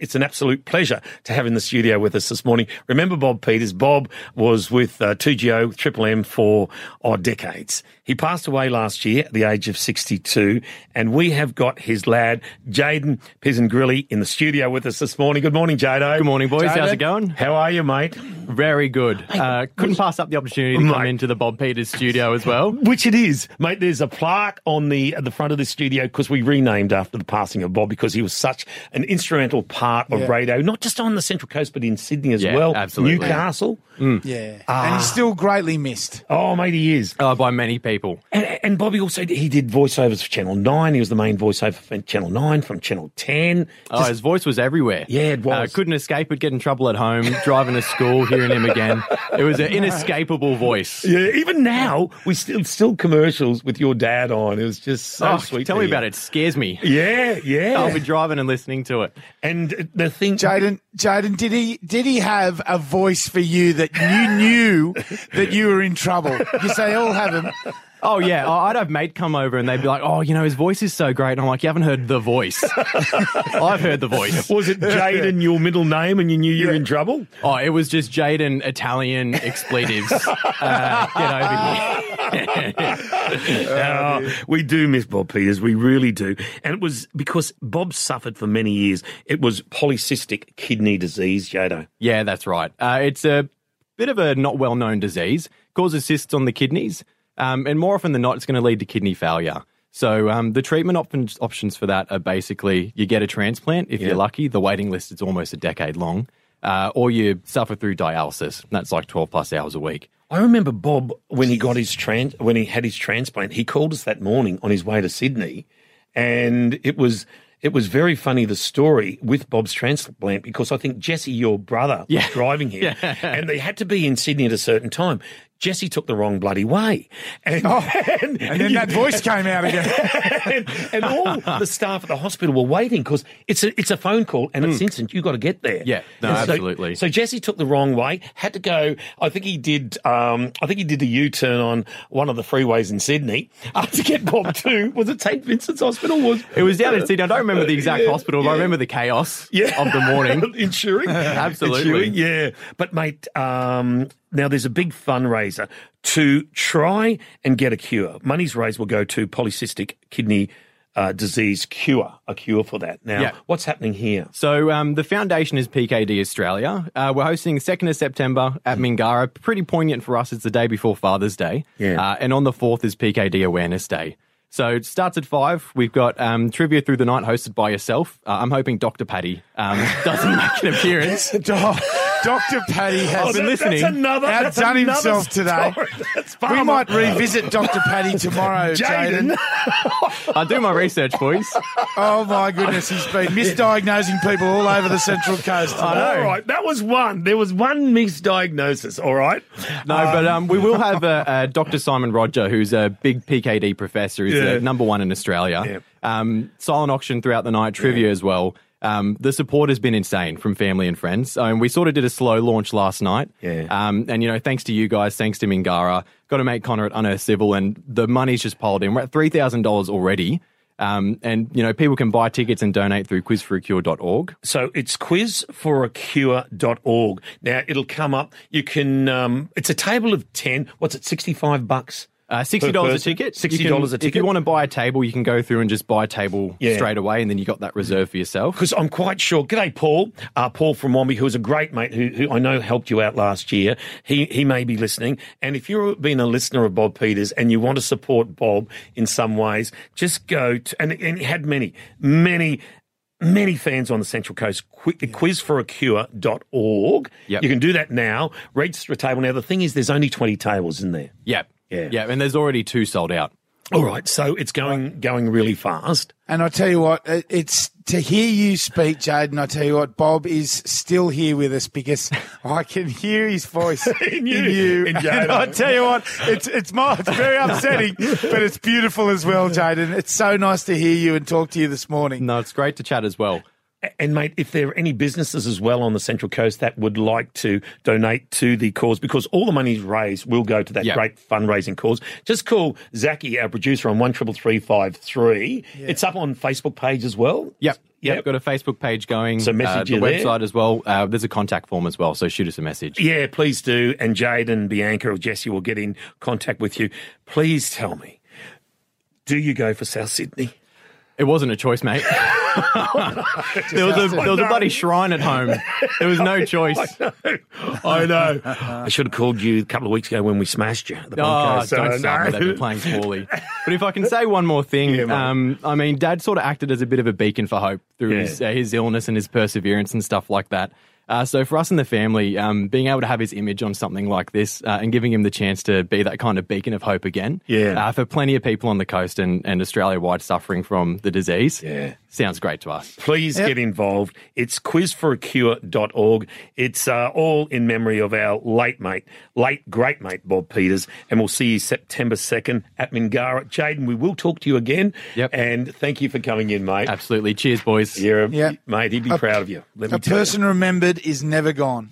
It's an absolute pleasure to have in the studio with us this morning. Remember Bob Peters? Bob was with uh, 2GO, Triple M for odd decades. He passed away last year at the age of 62, and we have got his lad, Jayden Pizzingrilli, in the studio with us this morning. Good morning, Jado. Good morning, boys. How's it going? How are you, mate? Very good. Uh, couldn't pass up the opportunity to come into the Bob Peters studio as well. Which it is, mate. There's a plaque on the at the front of the studio because we renamed after the passing of Bob because he was such an instrumental part of Yeah. radio, not just on the Central Coast but in Sydney as Yeah, well. absolutely. Newcastle. Yeah. And he's still greatly missed. Oh, mate, he is. Uh, by many people. And, and Bobby also he did voiceovers for Channel Nine. He was the main voiceover for Channel Nine from Channel Ten. Oh, his voice was everywhere. Yeah, it was. Uh, couldn't escape it, get in trouble at home, driving to school, hearing him again. It was an inescapable voice. Yeah, even now we still still commercials with your dad on. It was just so Oh, sweet. tell to me hear. about it. It scares me. Yeah, yeah. I'll be driving and listening to it. and the thing, Jayden, Jayden, did he did he have a voice for you that you knew that you were in trouble? You say all have him. Oh, yeah. I- I'd have mate come over and they'd be like, oh, you know, his voice is so great. And I'm like, you haven't heard the voice. I've heard the voice. was it Jayden your middle name, and you knew you were in trouble? Oh, it was just Jayden Italian expletives. Uh, get over here. Oh, we do miss Bob Peters. We really do. And it was because Bob suffered for many years. It was polycystic kidney disease, Jado. Yeah, that's right. Uh, it's a bit of a not well known disease, causes cysts on the kidneys, um, and more often than not, it's going to lead to kidney failure. So um, the treatment op- options for that are basically you get a transplant if Yeah. you're lucky. The waiting list is almost a decade long, uh, or you suffer through dialysis. and That's like 12 plus hours a week. I remember Bob when he got his trans when he had his transplant. He called us that morning on his way to Sydney, and it was it was very funny the story with Bob's transplant because I think Jesse, your brother, Yeah. was driving him, and they had to be in Sydney at a certain time. Jesse took the wrong bloody way, and and, And then that voice came out again. and, and all the staff at the hospital were waiting because it's a it's a phone call and it's instant. You've got to get there. Yeah, no, so- absolutely. So Jesse took the wrong way. Had to go. I think he did. Um, I think he did a U turn on one of the freeways in Sydney uh, to get Bob to. Was it St Vincent's Hospital? Was It was down in Sydney. I don't remember the exact Yeah, hospital, but I remember the chaos yeah. of the morning. insuring. Absolutely. Insuring, yeah. But mate, um, now there's a big fundraiser to try and get a cure. Money's raised will go to polycystic kidney uh, disease cure, a cure for that. Now, Yeah. what's happening here? So um, the foundation is PKD Australia. Uh, we're hosting 2nd of September at Mingara. Pretty poignant for us. It's the day before Father's Day. Yeah. Uh, and on the 4th is PKD Awareness Day. So it starts at 5. We've got um, trivia through the night hosted by yourself. Uh, I'm hoping Dr. Paddy um, doesn't make an appearance. Dr. Paddy has been listening. That's another, that's outdone another himself today. story. That's We might revisit Dr. Paddy tomorrow, Jayden. Jayden. I do my research, boys. Oh my goodness, he's been misdiagnosing people all over the Central Coast. I know. All right, that was one. There was one misdiagnosis. All right. No, but um, we will have uh, uh, Dr. Simon Roger, who's a big PKD professor. He's Yeah. the number one in Australia. Yeah. Um, silent auction throughout the night, trivia as well. Um, the support has been insane from family and friends. Um, we sort of did a slow launch last night. Yeah. Um, and, you know, thanks to you guys, thanks to Mingara, got to make Connor at Unearth Civil, and the money's just piled in. We're at $3,000 already. Um, and, you know, people can buy tickets and donate through quizforacure.org. So it's quizforacure.org. Now it'll come up. You can, um, it's a table of 10. What's it, 65 bucks? Uh, sixty dollars a ticket. $60 a can- a If you want to buy a table, you can go through and just buy a table Yeah. straight away, and then you got that reserved for yourself. Because I'm quite sure. G'day, Paul. Uh, Paul from Wombi, who's a great mate who, who I know helped you out last year. He he may be listening. And if you've been a listener of Bob Peters and you want to support Bob in some ways, just go to, and, and he had many, many, many fans on the Central Coast. Qu- Quizforacure.org. Yep. You can do that now. Register a table. Now, the thing is, there's only 20 tables in there. Yeah, Yeah. yeah, and there's already two sold out. All right. So it's going going really fast. And I tell you what, uh, it's to hear you speak, Jayden. I tell you what, Bob is still here with us because I can hear his voice in you, you. in and I tell you what, it's it's my, it's very upsetting, but it's beautiful as well, Jayden. It's so nice to hear you and talk to you this morning. No, it's great to chat as well. And mate, if there are any businesses as well on the Central Coast that would like to donate to the cause, because all the money raised will go to that Yep. great fundraising cause, just call Zachy, our producer, on one triple three five three. It's up on Facebook page as well. Yep. Yep. Yep. Got a Facebook page going. So message uh, you the there. website as well. Uh, there's a contact form as well. So shoot us a message. Yeah, please do. And Jade and Bianca or Jesse will get in contact with you. Please tell me, do you go for South Sydney? It wasn't a choice, mate. there was a there was a bloody shrine at home. There was no choice. I know. I should have called you a couple of weeks ago when we smashed you. at The Oh, podcast. Don't start with that. Playing poorly. But if I can say one more thing, Yeah, um, I mean, Dad sort of acted as a bit of a beacon for hope through Yeah. his, uh, his illness and his perseverance and stuff like that. Uh, so for us in the family, um, being able to have his image on something like this uh, and giving him the chance to be that kind of beacon of hope again, Yeah. uh, for plenty of people on the coast and, and Australia wide suffering from the disease, Yeah. Sounds great to us. Please get involved. It's quizforacure.org. It's uh, all in memory of our late mate, late great mate, Bob Peters. And we'll see you September 2nd at Mingara. Jayden, we will talk to you again. Yep. And thank you for coming in, mate. Absolutely. Cheers, boys. You're a, Yeah. mate, he'd be A- proud of you. Let me A tell you. person remembered is never gone.